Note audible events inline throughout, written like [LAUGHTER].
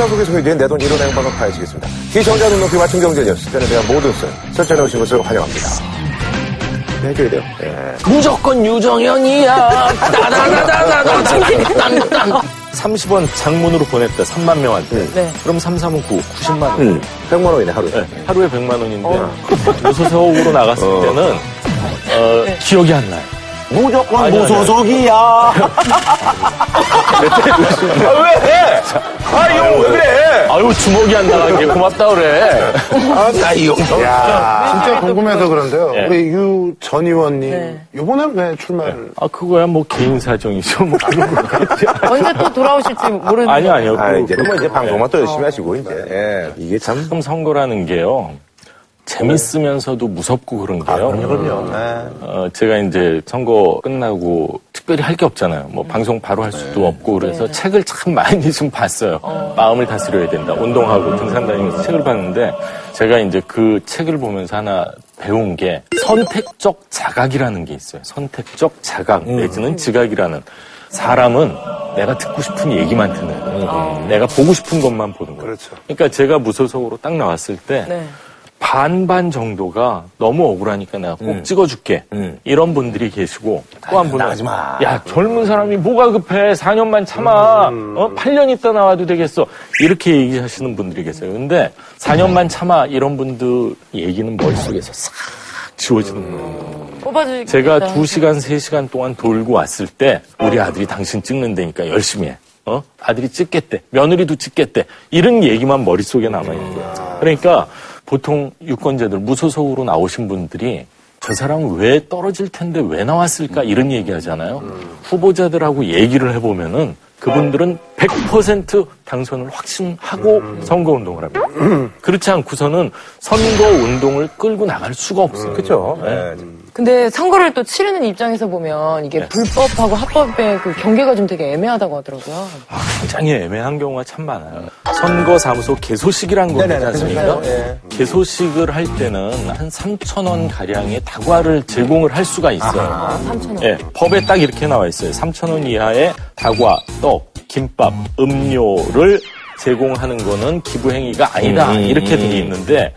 항상 속에 소개된 내돈 1원 행방을 파헤치겠습니다. 시청자 눈높이 맞춤 경제 뉴스, 전에 대한 모든 썰, 설정해 오신 것을 환영합니다. 네, 해줘야 돼요. 예. 무조건 유정현이야. 따다다다다다. 30원 장문으로 보냈다. 3만 명한테. 네. 그럼 3, 3은 9, 90만 원. 음, 100만 원이네, 하루에. 네, 하루에 100만 원인데 무소속으로 나갔을 때는 어, 기억이 안 나요. 무조건 아니, 아니, 무소속이야. 아, 왜? 아, 이거 왜 그래? 아유 주먹이 안 나가게 고맙다 그래. 아, 나 이거. 야 진짜 궁금해서 그런데요. 네. 우리 유 전 의원님, 네. 이번엔 왜 출마를? 아 그거야 뭐 개인 사정이죠. 뭐 그런 거겠지. 언제 또 돌아오실지 모르는. 아니요 아니요. 아, 그- 이제 뭐 이제 방송만 또 열심히 하시고, 이제. 네. 예. 이게 참. 지금 선거라는 게요. 재밌으면서도 무섭고 그런 게요. 아, 그럼요. 네. 어, 제가 이제 선거 끝나고 특별히 할 게 없잖아요. 뭐 방송 바로 할 수도 없고 그래서 네. 책을 참 많이 [LAUGHS] 좀 봤어요. 마음을 다스려야 된다. 운동하고 등산 다니면서 책을 봤는데 제가 이제 그 책을 보면서 하나 배운 게 선택적 자각이라는 게 있어요. 선택적 자각 내지는 지각이라는 사람은 내가 듣고 싶은 얘기만 듣는 거예요. 내가 보고 싶은 것만 보는 거예요. 그렇죠. 그러니까 제가 무소속으로 딱 나왔을 때 네. 반반 정도가 너무 억울하니까 내가 꼭 찍어줄게. 음. 이런 분들이 계시고 또 한 분은 나가지 마. 야 젊은 사람이 뭐가 급해 4년만 참아 어 8년 있다 나와도 되겠어 이렇게 얘기하시는 분들이 계세요. 근데 4년만 참아 이런 분들 얘기는 머릿속에서 싹 지워지는 거예요. 뽑아주기. 제가 2시간 3시간 동안 돌고 왔을 때 우리 아들이 당신 찍는 데니까 열심히 해. 어? 아들이 찍겠대. 며느리도 찍겠대. 이런 얘기만 머릿속에 남아있는 거예요. 그러니까 보통 유권자들 무소속으로 나오신 분들이 저 사람은 왜 떨어질 텐데 왜 나왔을까 이런 얘기 하잖아요. 후보자들하고 얘기를 해보면은 그분들은 100% 당선을 확신하고 선거운동을 합니다. 그렇지 않고서는 선거운동을 끌고 나갈 수가 없어요. 그쵸. 네. 예. 근데 선거를 또 치르는 입장에서 보면 이게 불법하고 합법의 그 경계가 좀 되게 애매하다고 하더라고요. 굉장히 애매한 경우가 참 많아요. 선거사무소 개소식이란 거 있지 않습니까? 예. 개소식을 할 때는 한 3천 원 가량의 다과를 제공을 할 수가 있어요. 3,000원. 예, 법에 딱 이렇게 나와 있어요. 3천 원 이하의 다과, 떡, 김밥, 음료를 제공하는 거는 기부 행위가 아니다. 이렇게 돼 있는데,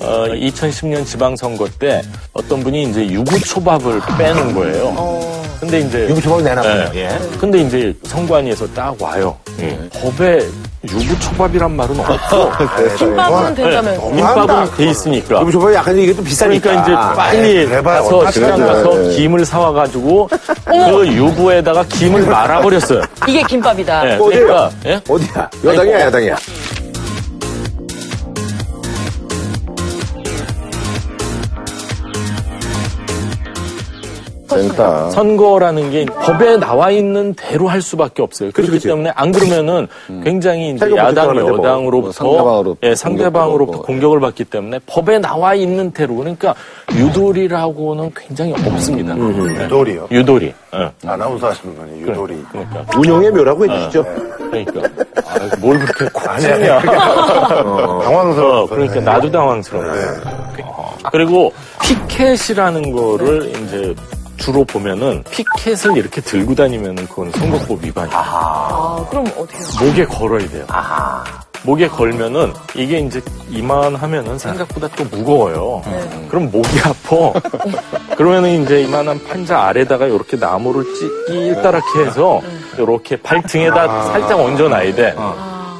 어, 2010년 지방선거 때 어떤 분이 이제 유부초밥을 빼는 거예요. 근데 이제 유부초밥을 내놨군요. 예. 예. 근데 이제 선관위에서 딱 와요. 법에 유부초밥이란 말은 없고 [LAUGHS] 김밥은 된다면. 김밥은 돼 있으니까. 유부초밥이 약간 이게 또 비싸니까. 그러니까 이제 빨리 그래봐야 가서 어떡하지? 시장 가서 김을 사와가지고 그 유부에다가 김을 말아버렸어요. 이게 김밥이다. 예, 어디예요? 그러니까 예? 어디야? 여당이야, 야당이야? 센터. 선거라는 게 법에 나와 있는 대로 할 수밖에 없어요. 그렇기 그치. 때문에 안 그러면은 굉장히 이제 야당 뭐. 여당으로부터 상대방으로부터 예, 상대방으로부터 공격을 공격을 받기 때문에 법에 나와 있는 대로 그러니까 유도리라고는 굉장히 없습니다. 예. 유돌이요. 유도리. 예. 아나운서 하시는 분이 유돌이. 그러니까 운영의 묘라고 해주시죠. 그러니까 아, 뭘 그렇게 콕찍냐. [LAUGHS] 당황스러워. 어, 그러니까 나도 당황스러워. 어, 그리고 피켓이라는 거를 이제 주로 보면은 피켓을 이렇게 들고 다니면은 그건 선거법 위반이에요. 아, 그럼 어떻게? 목에 걸어야 돼요. 목에 걸면은 이게 이제 이만하면은 생각보다 또 무거워요. 그럼 목이 아파. [LAUGHS] 그러면은 이제 이만한 판자 아래다가 이렇게 나무를 찌길다랗게 해서 이렇게 발등에다 살짝 얹어놔야 돼.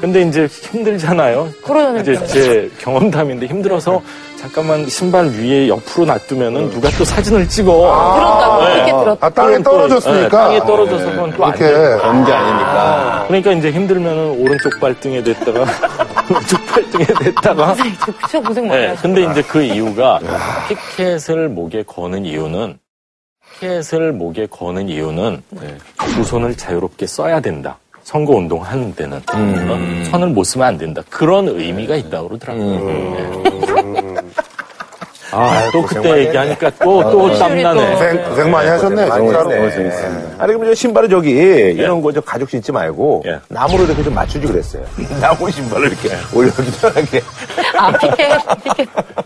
근데 이제 힘들잖아요. 그러잖아요. 이제 제 경험담인데 힘들어서 잠깐만 신발 위에 옆으로 놔두면은 누가 또 사진을 찍어. 들었다고. 네. 이렇게 들었다. 아, 땅에 또, 떨어졌으니까. 예, 땅에 떨어져서 그건 또안 이렇게. 돼. 연기 아닙니까? 그러니까 이제 힘들면은 오른쪽 발등에 댔다가 [LAUGHS] 왼쪽 발등에 댔다가 진짜 고생 많이 네. 근데 이제 그 이유가 피켓을 목에 거는 이유는 피켓을 목에 거는 이유는 두 손을 자유롭게 써야 된다. 선거 운동 하는 데는 어? 선을 못 쓰면 안 된다. 그런 의미가 있다고 그러더라고요. 네. 아, 또 그때 많이 얘기하니까 또, 또 땀나네. 고생, 고생 많이 하셨네, 많이 진짜로. 했네. 아니, 그럼 저 신발을 저기, 이런 거저 가죽 신지 말고, 예. 나무로 이렇게 좀 맞추지 그랬어요. [LAUGHS] 나무 신발을 이렇게 올려주기 편하게. 아, [LAUGHS] 피켓.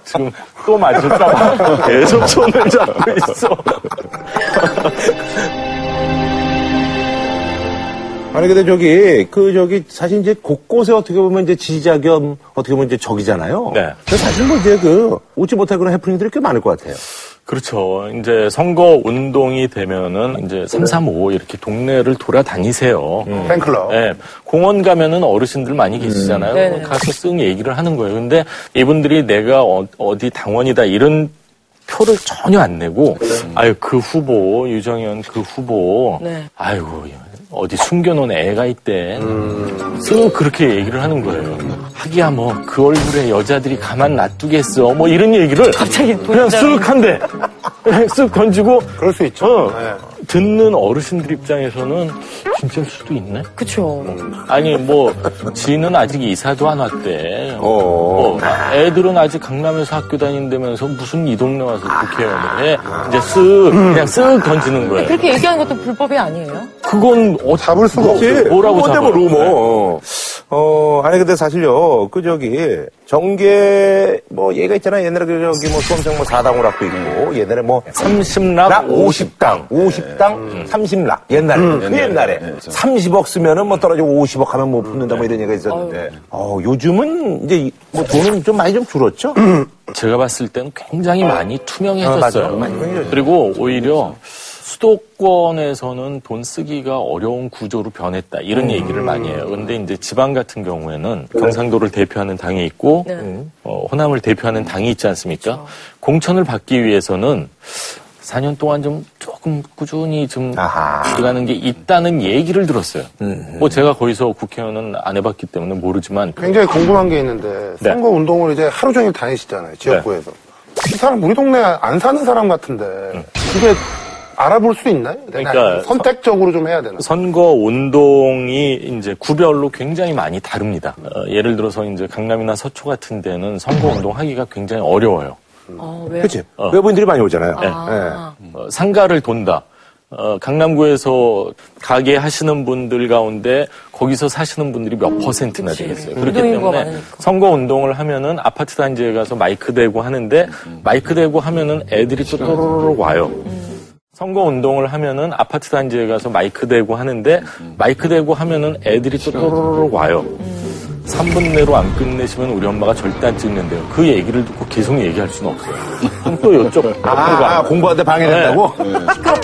지금 또 맞을까봐 [LAUGHS] 계속 손을 잡고 있어. 아니 근데 저기 그 저기 사실 이제 곳곳에 어떻게 보면 이제 지지자 겸 어떻게 보면 이제 적이잖아요. 네. 사실 뭐 이제 그 웃지 못할 그런 해프닝들이 꽤 많을 것 같아요. 그렇죠. 이제 선거 운동이 되면은 이제 335 이렇게 동네를 돌아다니세요. 팬클럽. 예, 공원 가면은 어르신들 많이 계시잖아요. 네네. 가서 쓱 얘기를 하는 거예요. 근데 이분들이 내가 어, 디 당원이다 이런 표를 전혀 안 내고, 아유, 그 후보, 유정현 그 후보, 네. 아이고, 어디 숨겨놓은 애가 있대. 쓱 그렇게 얘기를 하는 거예요. 하기야 뭐, 그 얼굴에 여자들이 가만 놔두겠어. 뭐 이런 얘기를. 갑자기 그냥. 쓱 한대. [LAUGHS] 쓱 던지고, 그럴 수 있죠. 어, 네. 듣는 어르신들 입장에서는 진짜일 수도 있네? 그쵸. 아니 뭐 지는 아직 이사도 안 왔대. 어. 뭐, 애들은 아직 강남에서 학교 다닌다면서 무슨 이 동네 와서 국회의원을 해. 이제 쓱 그냥 쓱 던지는 거예요. 그렇게 얘기하는 것도 불법이 아니에요? 그건 어, 잡을 수가 없지. 뭐라고 뭔데 뭐 잡아요? 루머. 어, 아니 근데 사실요. 그 저기 정계 뭐 얘가 있잖아. 옛날에 그 저기 뭐 수험생 뭐 4당으로 학도 있고 옛날에 뭐 30락 락 50당, 50당, 30락. 옛날에, 그 옛날에. 30억 쓰면은 뭐 떨어지고 50억 하면 뭐 붙는다 뭐 이런 얘기가 있었는데. 어, 요즘은 이제 이- 뭐 돈은 좀 많이 좀 줄었죠? 제가 봤을 때는 굉장히 많이 어, 투명해졌어요. 맞아요. 많이 투명해졌어요. 그리고 오히려 수도권에서는 돈 쓰기가 어려운 구조로 변했다. 이런 음. 얘기를 많이 해요. 근데 이제 지방 같은 경우에는 경상도를 대표하는 당이 있고 네. 음, 어, 호남을 대표하는 당이 있지 않습니까? 공천을 받기 위해서는 4년 동안 좀 조금 꾸준히 좀 아하. 음, 들어가는 게 있다는 얘기를 들었어요. 뭐 제가 거기서 국회의원은 안 해봤기 때문에 모르지만 굉장히 궁금한 게 있는데 네. 선거 운동을 이제 하루 종일 다니시잖아요 지역구에서 이 사람 우리 동네 안 사는 사람 같은데 그게 알아볼 수 있나요? 그러니까 선택적으로 좀 해야 되나? 선거 운동이 이제 구별로 굉장히 많이 다릅니다. 어, 예를 들어서 이제 강남이나 서초 같은 데는 선거 운동 하기가 굉장히 어려워요. 어, 왜요? 그치? 어. 외부인들이 많이 오잖아요. 아, 어, 상가를 돈다. 어, 강남구에서 가게 하시는 분들 가운데 거기서 사시는 분들이 몇 퍼센트나 그치. 되겠어요. 음, 그렇기 때문에 많으니까. 선거 운동을 하면은 아파트 단지에 가서 마이크 대고 하는데 마이크 대고 하면은 애들이 또 또로록 와요. 선거 운동을 하면은 아파트 단지에 가서 마이크 대고 하는데 마이크 대고 하면은 애들이 또 또로록 와요. 3분 내로 안 끝내시면 우리 엄마가 절대 안 찍는데요. 그 얘기를 듣고 계속 얘기할 수는 없어요. 그럼 또 이쪽 아, 가. 공부하는데 방해된다고?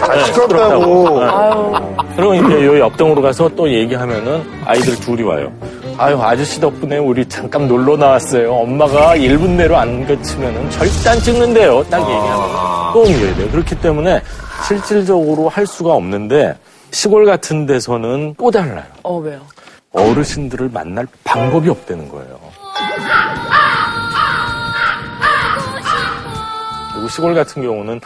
아, 시끄럽다고. 아유. 그리고 이제 요 옆동으로 가서 또 얘기하면은 아이들 둘이 와요. 아유, 아저씨 덕분에 우리 잠깐 놀러 나왔어요. 엄마가 1분 내로 안 거치면은 절대 안 찍는데요. 딱 얘기하면 또 옮겨야 돼요. 그렇기 때문에 실질적으로 할 수가 없는데 시골 같은 데서는 또 달라요. 어, 왜요? 어르신들을 만날 방법이 없다는 거예요. 그리고 시골 같은 경우는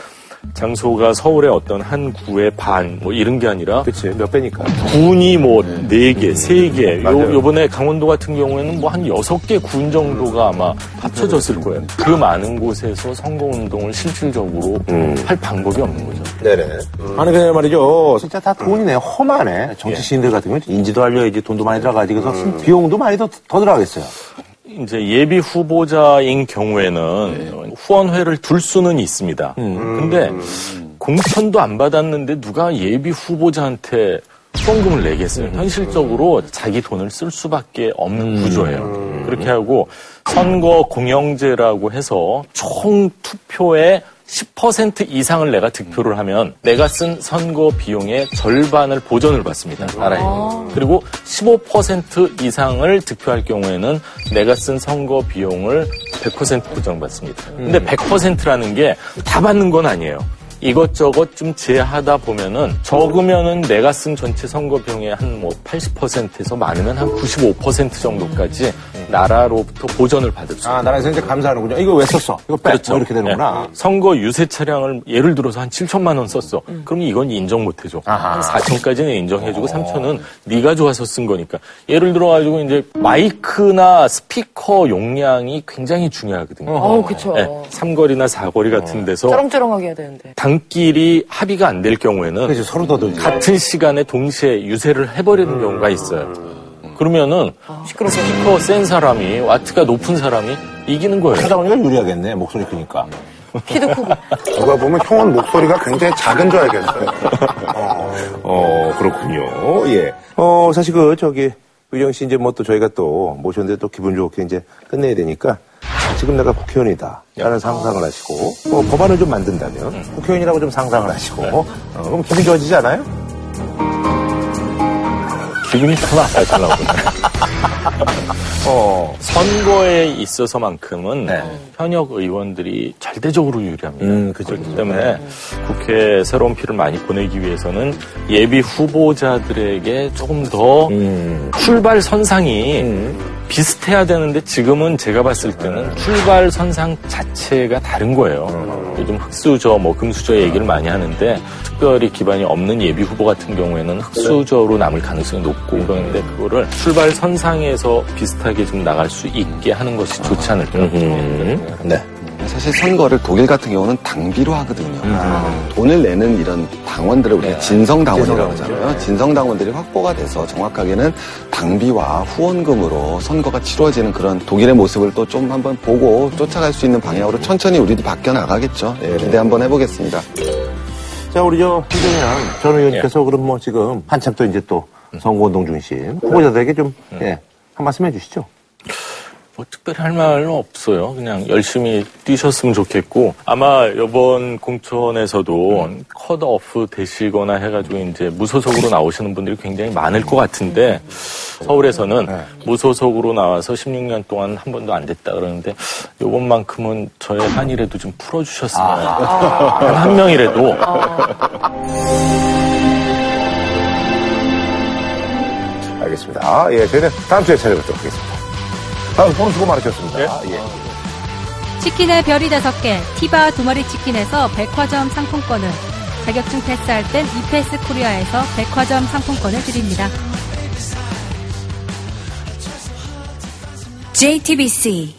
장소가 서울의 어떤 한 구의 반, 뭐 이런 게 아니라 그치, 몇 배니까. 군이 뭐 네 개, 세 개. 맞아요. 요 요번에 강원도 같은 경우에는 뭐 한 여섯 개 군 정도가 아마 합쳐졌을 거예요. 그 많은 곳에서 선거 운동을 실질적으로 할 방법이 없는 거죠. 네네. 아니, 그냥 말이죠. 진짜 다 돈이네. 험하네. 정치 시인들 같은 경우는 인지도 알려야지 돈도 많이 들어가지. 그래서 비용도 많이 더, 더 들어가겠어요. 이제 예비 후보자인 경우에는 후원회를 둘 수는 있습니다. 근데 공천도 안 받았는데 누가 예비 후보자한테 후원금을 내겠어요. 현실적으로 자기 돈을 쓸 수밖에 없는 구조예요. 그렇게 하고 선거 공영제라고 해서 총 투표의 10% 이상을 내가 득표를 하면 내가 쓴 선거 비용의 절반을 보전을 받습니다. 나라에. 그리고 15% 이상을 득표할 경우에는 내가 쓴 선거 비용을 100% 보전받습니다. 근데 100%라는 게 다 받는 건 아니에요. 이것저것 좀 제하다 보면은 적으면은 내가 쓴 전체 선거 비용의 한 뭐 80%에서 많으면 한 95% 정도까지 나라로부터 보전을 받을 수 아, 나라에서 이제 감사하는군요. 이거 왜 썼어? 이거 빼. 뭐 이렇게 되는구나. 네. 선거 유세 차량을 예를 들어서 한 7천만 원 썼어. 그럼 이건 인정 못 해줘. 한 4천까지는 인정해주고 3천은 네가 좋아서 쓴 거니까. 예를 들어 가지고 이제 마이크나 스피커 용량이 굉장히 중요하거든요. 어우, 그쵸. 네, 삼거리나 사거리 같은 데서 쩌렁쩌렁하게 해야 되는데. 당끼리 합의가 안 될 경우에는 그래서 서로 더 들지. 같은 시간에 동시에 유세를 해버리는 경우가 있어요. 그러면은 스피커 센 사람이 와트가 높은 사람이 이기는 거예요. 하다 보니까 유리하겠네. 목소리 크니까. 키도 크고. [LAUGHS] 누가 보면 형은 목소리가 굉장히 작은 줄 알겠어요. 어, 그렇군요. 예. 어, 사실 그, 저기, 의정 씨 이제 뭐 또 저희가 또 모셨는데 또 기분 좋게 이제 끝내야 되니까 지금 내가 국회의원이다. 라는 상상을 하시고, 뭐 법안을 좀 만든다면 국회의원이라고 좀 상상을 하시고, 어, 그럼 기분 좋아지지 않아요? 기분이 더 나빠지려고. [LAUGHS] 어. 선거에 있어서만큼은 네. 현역 의원들이 절대적으로 유리합니다. 음, 그죠, 그렇기. 때문에 네. 국회에 새로운 피를 많이 보내기 위해서는 예비 후보자들에게 조금 더 음. 출발 선상이 음. 비슷해야 되는데 지금은 제가 봤을 때는 출발 선상 자체가 다른 거예요. 요즘 흑수저, 뭐 금수저 얘기를 많이 하는데 특별히 기반이 없는 예비 후보 같은 경우에는 흑수저로 남을 가능성이 높고 그러는데 그거를 출발 선상에서 비슷하게 좀 나갈 수 있게 하는 것이 좋지 않을까. 음. 네. 사실 선거를 독일 같은 경우는 당비로 하거든요. 돈을 내는 이런 당원들을 우리가 진성 당원이라고 하잖아요. 진성 당원들이 확보가 돼서 정확하게는 당비와 후원금으로 선거가 치러지는 그런 독일의 모습을 또 좀 한번 보고 쫓아갈 수 있는 방향으로 천천히 우리도 바뀌어 나가겠죠. 예, 기대 한번 해보겠습니다. 자, 우리 저, 희정이랑 전 의원님께서 그럼 뭐 지금 한참 또 이제 또 선거운동 중심 후보자들에게 좀, 예, 한 말씀 해주시죠. 뭐 특별히 할 말은 없어요. 그냥 열심히 뛰셨으면 좋겠고 아마 이번 공천에서도 컷 오프 되시거나 해가지고 이제 무소속으로 나오시는 분들이 굉장히 많을 것 같은데 서울에서는 무소속으로 나와서 16년 동안 한 번도 안 됐다 그러는데 이번만큼은 저의 한이라도 좀 풀어주셨으면 단한 명이라도 알겠습니다. 아, 예, 저희는 다음 주에 찾아뵙도록 하겠습니다. 아, 오늘 수고 많으셨습니다. 예. 치킨의 별이 다섯 개, 티바 두 마리 치킨에서 백화점 상품권을, 자격증 패스할 땐 이패스 코리아에서 백화점 상품권을 드립니다. JTBC